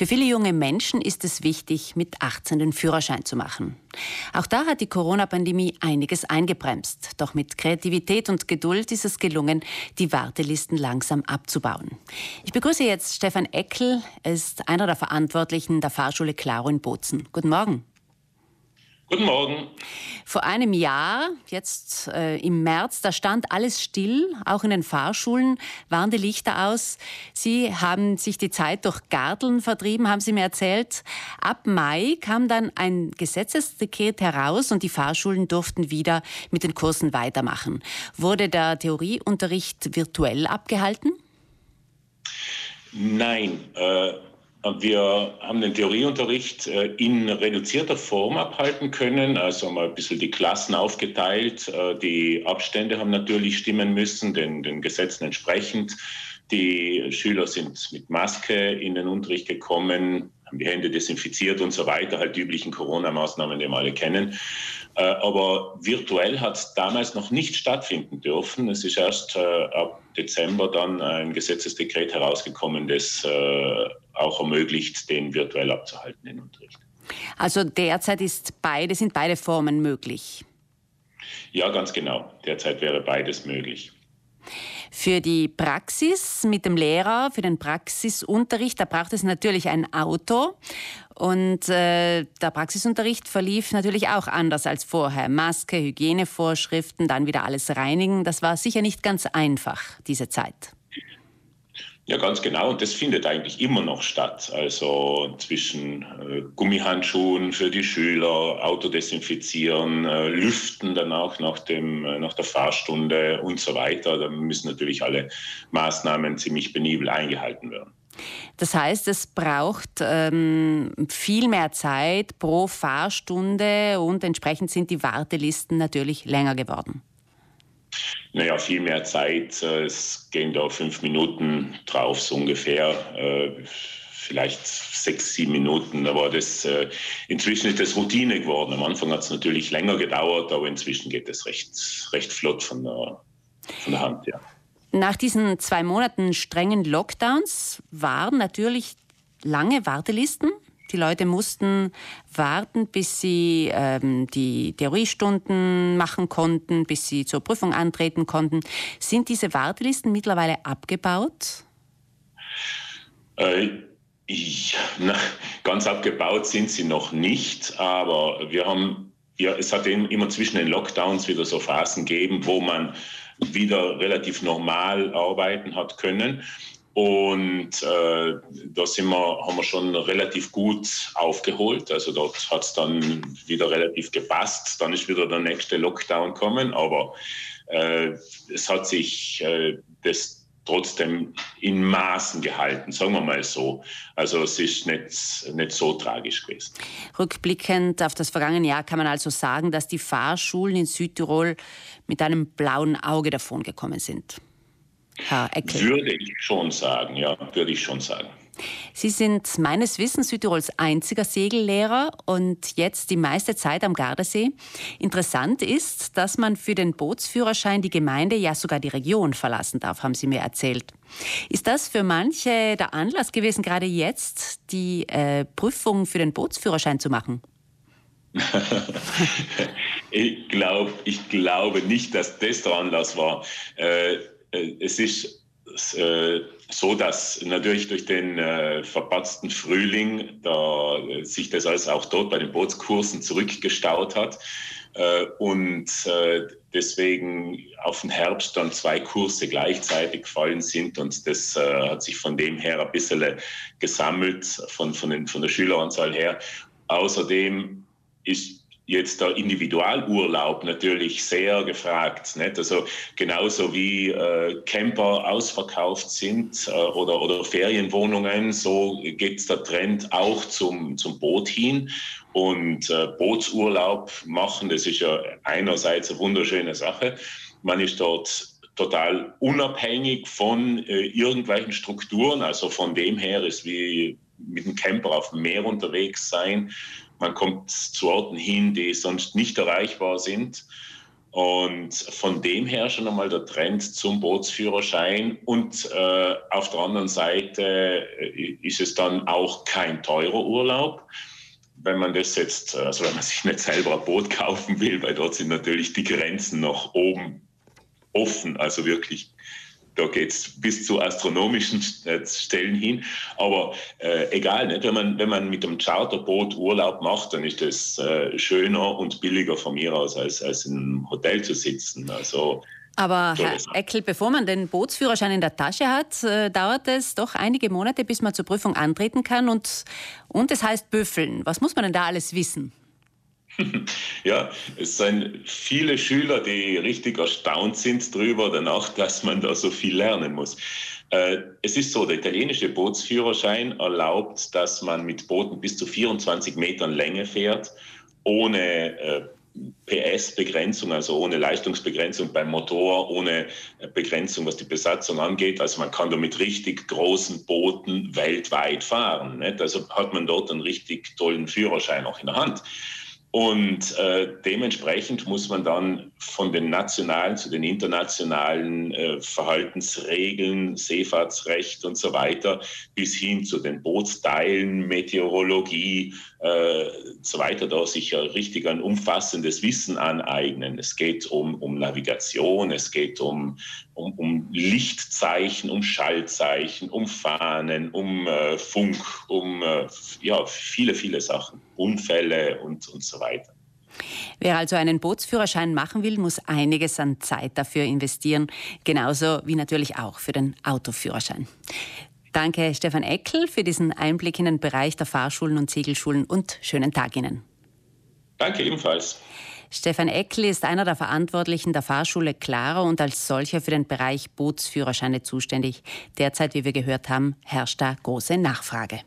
Für viele junge Menschen ist es wichtig, mit 18 den Führerschein zu machen. Auch da hat die Corona-Pandemie einiges eingebremst. Doch mit Kreativität und Geduld ist es gelungen, die Wartelisten langsam abzubauen. Ich begrüße jetzt Stefan Eckel. Er ist einer der Verantwortlichen der Fahrschule Claro in Bozen. Guten Morgen. Guten Morgen. Vor einem Jahr, jetzt äh, im März, da stand alles still, auch in den Fahrschulen waren die Lichter aus. Sie haben sich die Zeit durch Garteln vertrieben, haben Sie mir erzählt. Ab Mai kam dann ein Gesetzesdekret heraus und die Fahrschulen durften wieder mit den Kursen weitermachen. Wurde der Theorieunterricht virtuell abgehalten? Nein. Äh wir haben den Theorieunterricht äh, in reduzierter Form abhalten können, also mal ein bisschen die Klassen aufgeteilt. Äh, die Abstände haben natürlich stimmen müssen, den, den Gesetzen entsprechend. Die Schüler sind mit Maske in den Unterricht gekommen, haben die Hände desinfiziert und so weiter, halt die üblichen Corona-Maßnahmen, die wir alle kennen. Äh, aber virtuell hat es damals noch nicht stattfinden dürfen. Es ist erst ab Dezember dann ein Gesetzesdekret herausgekommen, das auch ermöglicht, den virtuell abzuhalten, den Unterricht. Also derzeit ist beide, sind beide Formen möglich? Ja, ganz genau. Derzeit wäre beides möglich. Für die Praxis mit dem Lehrer, für den Praxisunterricht, da braucht es natürlich ein Auto. Und äh, der Praxisunterricht verlief natürlich auch anders als vorher. Maske, Hygienevorschriften, dann wieder alles reinigen. Das war sicher nicht ganz einfach, diese Zeit. Ja, ganz genau. Und das findet eigentlich immer noch statt. Also zwischen äh, Gummihandschuhen für die Schüler, Autodesinfizieren, äh, Lüften danach nach, dem, äh, nach der Fahrstunde und so weiter. Da müssen natürlich alle Maßnahmen ziemlich penibel eingehalten werden. Das heißt, es braucht ähm, viel mehr Zeit pro Fahrstunde und entsprechend sind die Wartelisten natürlich länger geworden. Naja, viel mehr Zeit. Äh, es gehen da fünf Minuten drauf, so ungefähr. Äh, vielleicht sechs, sieben Minuten. Aber das, äh, inzwischen ist das Routine geworden. Am Anfang hat es natürlich länger gedauert, aber inzwischen geht es recht, recht flott von der, von der Hand, ja. Nach diesen zwei Monaten strengen Lockdowns waren natürlich lange Wartelisten die Leute mussten warten, bis sie ähm, die Theoriestunden machen konnten, bis sie zur Prüfung antreten konnten. Sind diese Wartelisten mittlerweile abgebaut? Äh, ich, na, ganz abgebaut sind sie noch nicht, aber wir haben, ja, es hat immer zwischen den Lockdowns wieder so Phasen gegeben, wo man wieder relativ normal arbeiten hat können. Und äh, da sind wir, haben wir schon relativ gut aufgeholt. Also dort hat es dann wieder relativ gepasst. Dann ist wieder der nächste Lockdown kommen. Aber äh, es hat sich äh, das trotzdem in Maßen gehalten, sagen wir mal so. Also es ist nicht, nicht so tragisch gewesen. Rückblickend auf das vergangene Jahr kann man also sagen, dass die Fahrschulen in Südtirol mit einem blauen Auge davongekommen sind. Herr Eckel? Würde ich schon sagen, ja, würde ich schon sagen. Sie sind meines Wissens Südtirols einziger Segellehrer und jetzt die meiste Zeit am Gardasee. Interessant ist, dass man für den Bootsführerschein die Gemeinde, ja sogar die Region verlassen darf, haben Sie mir erzählt. Ist das für manche der Anlass gewesen, gerade jetzt die äh, Prüfung für den Bootsführerschein zu machen? ich, glaub, ich glaube nicht, dass das der Anlass war. Äh, äh, es ist so, dass natürlich durch den äh, verpatzten Frühling da äh, sich das alles auch dort bei den Bootskursen zurückgestaut hat äh, und äh, deswegen auf den Herbst dann zwei Kurse gleichzeitig gefallen sind und das hat sich von dem her ein bisschen gesammelt von, von, den, von der Schüleranzahl her. Außerdem ist jetzt der Individualurlaub natürlich sehr gefragt. Nicht? Also genauso wie äh, Camper ausverkauft sind äh, oder, oder Ferienwohnungen, so geht der Trend auch zum, zum Boot hin. Und äh, Bootsurlaub machen, das ist ja einerseits eine wunderschöne Sache. Man ist dort total unabhängig von äh, irgendwelchen Strukturen. Also von dem her ist wie mit dem Camper auf dem Meer unterwegs sein man kommt zu Orten hin, die sonst nicht erreichbar sind. Und von dem her schon einmal der Trend zum Bootsführerschein. Und äh, auf der anderen Seite äh, ist es dann auch kein teurer Urlaub. Wenn man das jetzt, also wenn man sich nicht selber ein Boot kaufen will, weil dort sind natürlich die Grenzen nach oben offen, also wirklich da geht es bis zu astronomischen äh, Stellen hin. Aber äh, egal, nicht? Wenn, man, wenn man mit einem Charterboot Urlaub macht, dann ist das äh, schöner und billiger von mir aus, als, als in einem Hotel zu sitzen. Also, aber Herr Eckel, bevor man den Bootsführerschein in der Tasche hat, äh, dauert es doch einige Monate, bis man zur Prüfung antreten kann. Und, und es heißt Büffeln. Was muss man denn da alles wissen? Ja, es sind viele Schüler, die richtig erstaunt sind darüber, danach, dass man da so viel lernen muss. Äh, es ist so, der italienische Bootsführerschein erlaubt, dass man mit Booten bis zu 24 Metern Länge fährt, ohne äh, PS-Begrenzung, also ohne Leistungsbegrenzung beim Motor, ohne Begrenzung, was die Besatzung angeht. Also man kann da mit richtig großen Booten weltweit fahren. Also hat man dort einen richtig tollen Führerschein auch in der Hand. Und äh, dementsprechend muss man dann von den nationalen zu den internationalen äh, Verhaltensregeln, Seefahrtsrecht und so weiter bis hin zu den Bootsteilen, Meteorologie äh, so weiter da sich ja richtig ein umfassendes Wissen aneignen. Es geht um, um Navigation, es geht um, um, um Lichtzeichen, um Schallzeichen, um Fahnen, um äh, Funk, um äh, ja, viele, viele Sachen, Unfälle und, und so weiter. Wer also einen Bootsführerschein machen will, muss einiges an Zeit dafür investieren, genauso wie natürlich auch für den Autoführerschein. Danke Stefan Eckel für diesen Einblick in den Bereich der Fahrschulen und Segelschulen und schönen Tag Ihnen. Danke ebenfalls. Stefan Eckel ist einer der Verantwortlichen der Fahrschule Clara und als solcher für den Bereich Bootsführerscheine zuständig. Derzeit, wie wir gehört haben, herrscht da große Nachfrage.